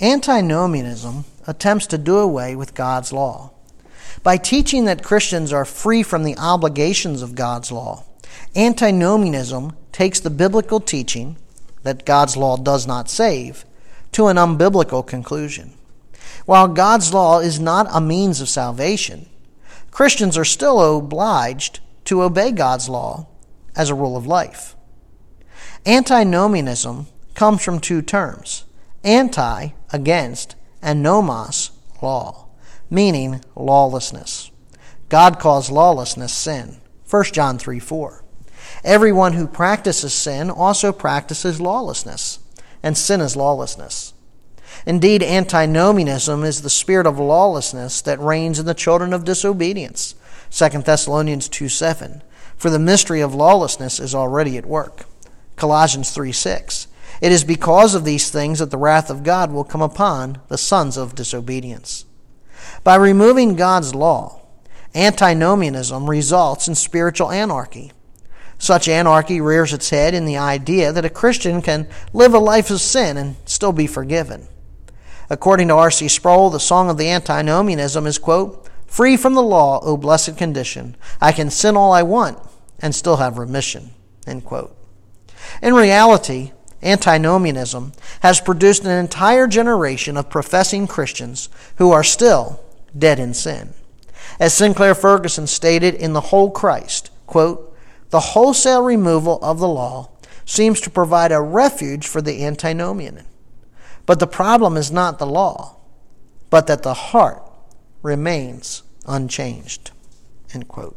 Antinomianism attempts to do away with God's law. By teaching that Christians are free from the obligations of God's law, antinomianism takes the biblical teaching that God's law does not save to an unbiblical conclusion. While God's law is not a means of salvation, Christians are still obliged to obey God's law as a rule of life. Antinomianism comes from two terms anti, against, and nomos, law, meaning lawlessness. God calls lawlessness sin. 1 John 3 4. Everyone who practices sin also practices lawlessness, and sin is lawlessness. Indeed, antinomianism is the spirit of lawlessness that reigns in the children of disobedience. 2 Thessalonians 2 7. For the mystery of lawlessness is already at work. Colossians 3 6. It is because of these things that the wrath of God will come upon the sons of disobedience. By removing God's law, antinomianism results in spiritual anarchy. Such anarchy rears its head in the idea that a Christian can live a life of sin and still be forgiven. According to R.C. Sproul, the song of the antinomianism is, quote, Free from the law, O blessed condition, I can sin all I want and still have remission, end quote. In reality, antinomianism has produced an entire generation of professing Christians who are still dead in sin. As Sinclair Ferguson stated in The Whole Christ, quote, the wholesale removal of the law seems to provide a refuge for the antinomian. But the problem is not the law, but that the heart remains unchanged. End quote.